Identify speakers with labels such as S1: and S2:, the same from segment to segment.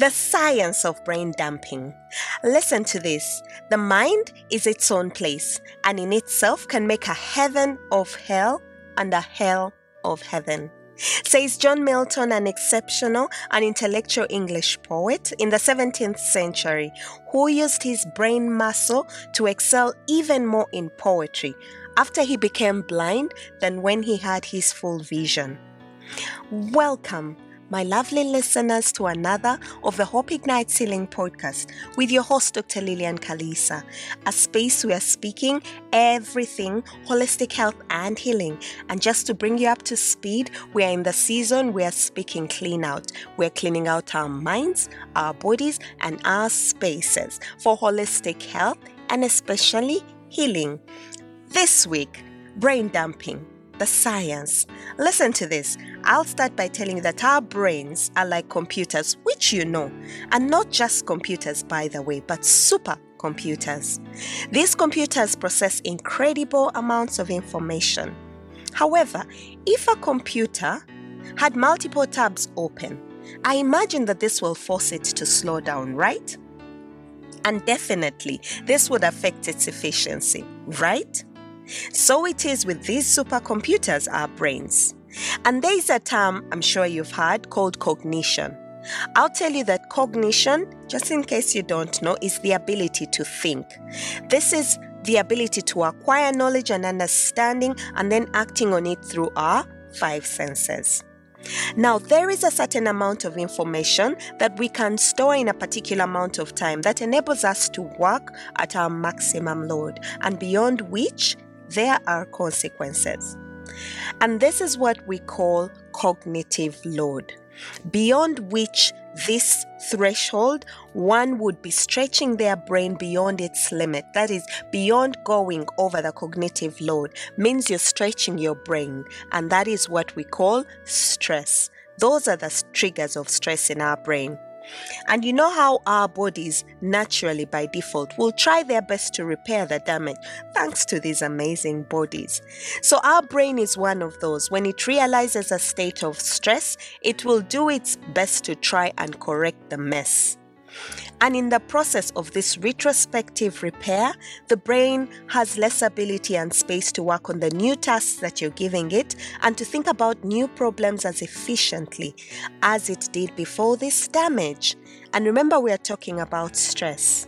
S1: The science of brain dumping. Listen to this. The mind is its own place and in itself can make a heaven of hell and a hell of heaven. Says John Milton, an exceptional and intellectual English poet in the 17th century, who used his brain muscle to excel even more in poetry after he became blind than when he had his full vision. Welcome my lovely listeners, to another of the Hope Ignites Healing podcast with your host, Dr. Lillian Kalisa, a space we are speaking everything holistic health and healing. And just to bring you up to speed, we are in the season we are speaking clean out. We're cleaning out our minds, our bodies, and our spaces for holistic health and especially healing. This week, brain dumping the science. Listen to this. I'll start by telling you that our brains are like computers, which you know, and not just computers, by the way, but super computers. These computers process incredible amounts of information. However, if a computer had multiple tabs open, I imagine that this will force it to slow down, right? And definitely, this would affect its efficiency, right? So it is with these supercomputers, our brains. And there is a term I'm sure you've heard called cognition. I'll tell you that cognition, just in case you don't know, is the ability to think. This is the ability to acquire knowledge and understanding and then acting on it through our five senses. Now, there is a certain amount of information that we can store in a particular amount of time that enables us to work at our maximum load, and beyond which there are consequences. And this is what we call cognitive load, beyond which this threshold, one would be stretching their brain beyond its limit. That is, beyond going over the cognitive load, means you're stretching your brain, and that is what we call stress. Those are the triggers of stress in our brain. And you know how our bodies naturally by default will try their best to repair the damage thanks to these amazing bodies. So our brain is one of those. When it realizes a state of stress, it will do its best to try and correct the mess. And in the process of this retrospective repair, the brain has less ability and space to work on the new tasks that you're giving it and to think about new problems as efficiently as it did before this damage. And remember, we are talking about stress.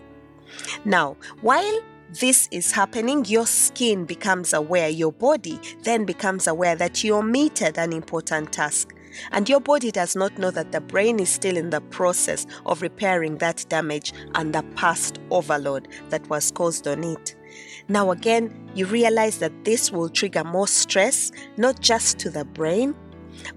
S1: Now, while this is happening, your skin becomes aware, your body then becomes aware that you omitted an important task and your body does not know that the brain is still in the process of repairing that damage and the past overload that was caused on it. Now, again, you realize that this will trigger more stress, not just to the brain,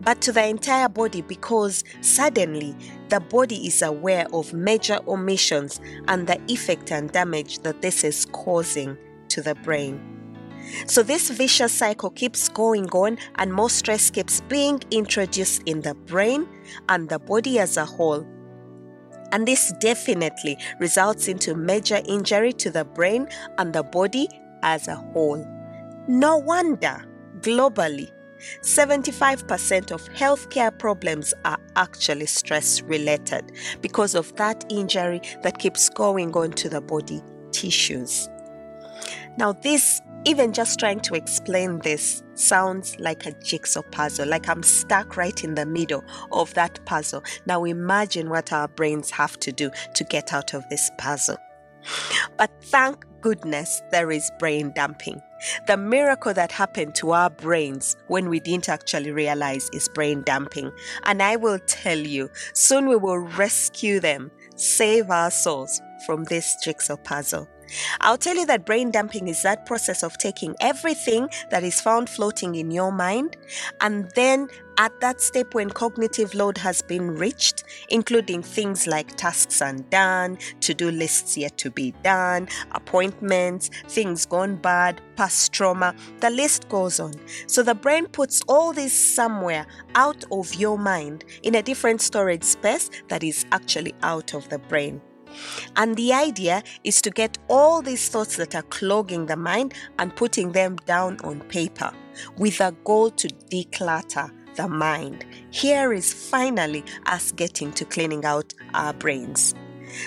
S1: but to the entire body because suddenly the body is aware of major omissions and the effect and damage that this is causing to the brain. So this vicious cycle keeps going on, and more stress keeps being introduced in the brain and the body as a whole. And this definitely results into major injury to the brain and the body as a whole. No wonder, globally, 75% of healthcare problems are actually stress related because of that injury that keeps going on to the body tissues. Now, this even just trying to explain this sounds like a jigsaw puzzle, like I'm stuck right in the middle of that puzzle. Now imagine what our brains have to do to get out of this puzzle. But thank goodness there is brain dumping. The miracle that happened to our brains when we didn't actually realize is brain dumping. And I will tell you, soon we will rescue them, save our souls from this jigsaw puzzle. I'll tell you that brain dumping is that process of taking everything that is found floating in your mind and then at that step when cognitive load has been reached, including things like tasks undone, to do lists yet to be done, appointments, things gone bad, past trauma, the list goes on. So the brain puts all this somewhere out of your mind in a different storage space that is actually out of the brain. And the idea is to get all these thoughts that are clogging the mind and putting them down on paper with a goal to declutter the mind. Here is finally us getting to cleaning out our brains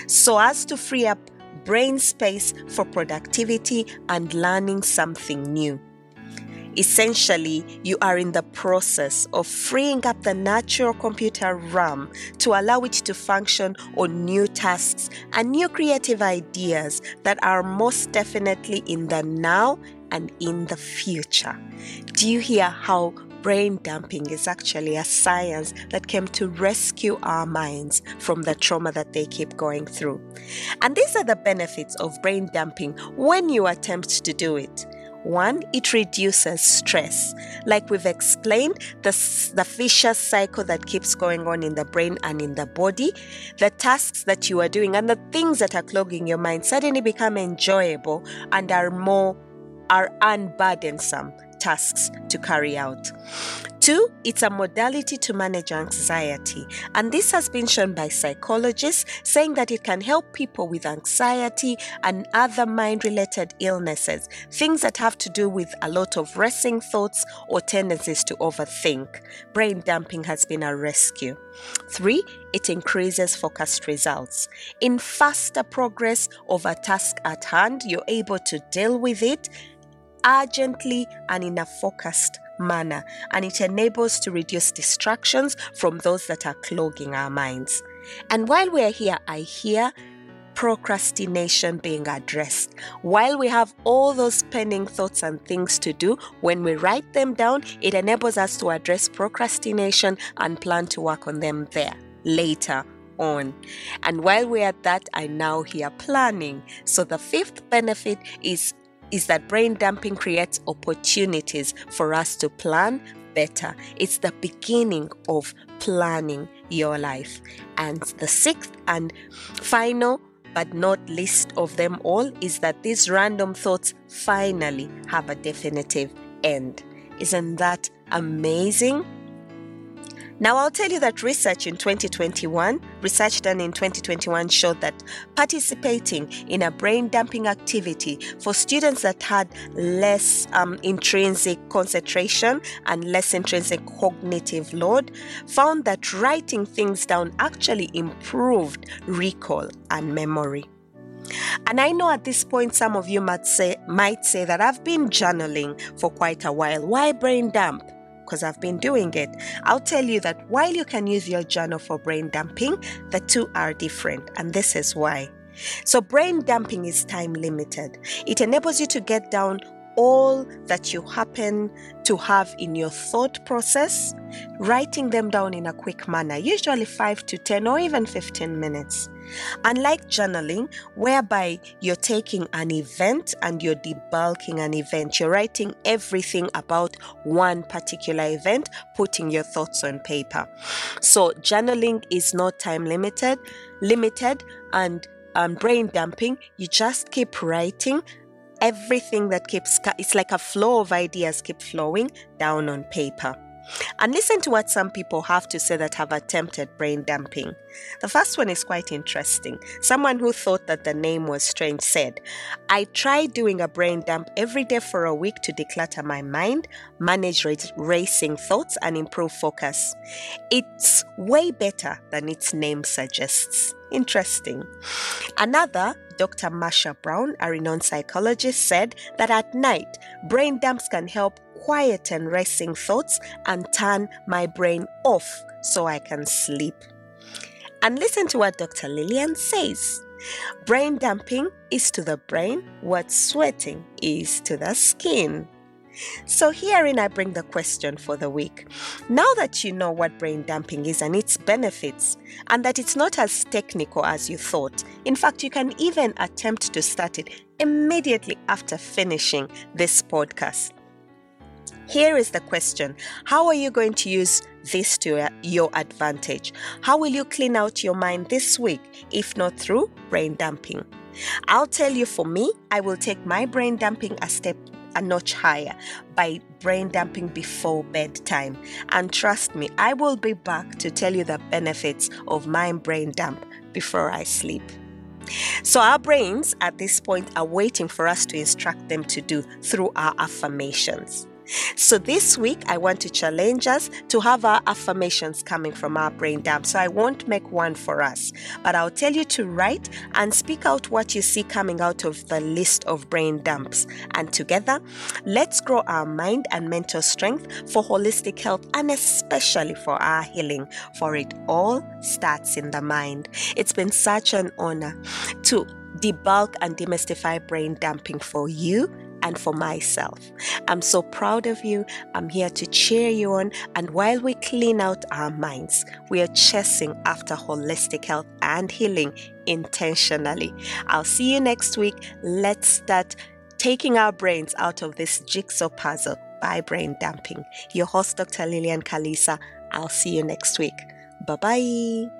S1: so as to free up brain space for productivity and learning something new. Essentially, you are in the process of freeing up the natural computer RAM to allow it to function on new tasks and new creative ideas that are most definitely in the now and in the future. Do you hear how brain dumping is actually a science that came to rescue our minds from the trauma that they keep going through? And these are the benefits of brain dumping when you attempt to do it. One, it reduces stress. Like we've explained, the, the vicious cycle that keeps going on in the brain and in the body, the tasks that you are doing and the things that are clogging your mind suddenly become enjoyable and are more are unburdensome tasks to carry out. Two, it's a modality to manage anxiety. And this has been shown by psychologists saying that it can help people with anxiety and other mind related illnesses, things that have to do with a lot of racing thoughts or tendencies to overthink. Brain dumping has been a rescue. Three, it increases focused results. In faster progress of a task at hand, you're able to deal with it urgently and in a focused manner, and it enables to reduce distractions from those that are clogging our minds. And while we're here, I hear procrastination being addressed. While we have all those pending thoughts and things to do, when we write them down, it enables us to address procrastination and plan to work on them there later on. And while we're at that, I now hear planning. So the fifth benefit is is that brain dumping creates opportunities for us to plan better. It's the beginning of planning your life. And the sixth and final, but not least of them all, is that these random thoughts finally have a definitive end. Isn't that amazing? Now, I'll tell you that research in 2021, research done in 2021 showed that participating in a brain dumping activity for students that had less um, intrinsic concentration and less intrinsic cognitive load found that writing things down actually improved recall and memory. And I know at this point some of you might say might say that I've been journaling for quite a while. Why brain dump? Because I've been doing it. I'll tell you that while you can use your journal for brain dumping, the two are different, and this is why. So, brain dumping is time limited. It enables you to get down all that you happen to have in your thought process, writing them down in a quick manner, usually 5 to 10 or even 15 minutes. Unlike journaling, whereby you're taking an event and you're debulking an event, you're writing everything about one particular event, putting your thoughts on paper. So, journaling is not time limited, limited, and um, brain dumping, you just keep writing everything that keeps, it's like a flow of ideas keep flowing down on paper. And listen to what some people have to say that have attempted brain dumping. The first one is quite interesting. Someone who thought that the name was strange said, I tried doing a brain dump every day for a week to declutter my mind, manage racing thoughts, and improve focus. It's way better than its name suggests. Interesting. Another, Dr. Marsha Brown, a renowned psychologist, said that at night, brain dumps can help quieten racing thoughts and turn my brain off so I can sleep. And listen to what Dr. Lillian says. Brain dumping is to the brain what sweating is to the skin. So, herein I bring the question for the week. Now that you know what brain dumping is and its benefits, and that it's not as technical as you thought, in fact, you can even attempt to start it immediately after finishing this podcast. Here is the question How are you going to use this to your advantage? How will you clean out your mind this week, if not through brain dumping? I'll tell you for me, I will take my brain dumping a step a notch higher by brain dumping before bedtime. And trust me, I will be back to tell you the benefits of my brain dump before I sleep. So, our brains at this point are waiting for us to instruct them to do through our affirmations. So this week, I want to challenge us to have our affirmations coming from our brain dump. So I won't make one for us, but I'll tell you to write and speak out what you see coming out of the list of brain dumps. And together, let's grow our mind and mental strength for holistic health and especially for our healing. For it all starts in the mind. It's been such an honor to debulk and demystify brain dumping for you and for myself. I'm so proud of you. I'm here to cheer you on. And while we clean out our minds, we are chasing after holistic health and healing intentionally. I'll see you next week. Let's start taking our brains out of this jigsaw puzzle by brain dumping. Your host, Dr. Lillian Kalisa. I'll see you next week. Bye bye.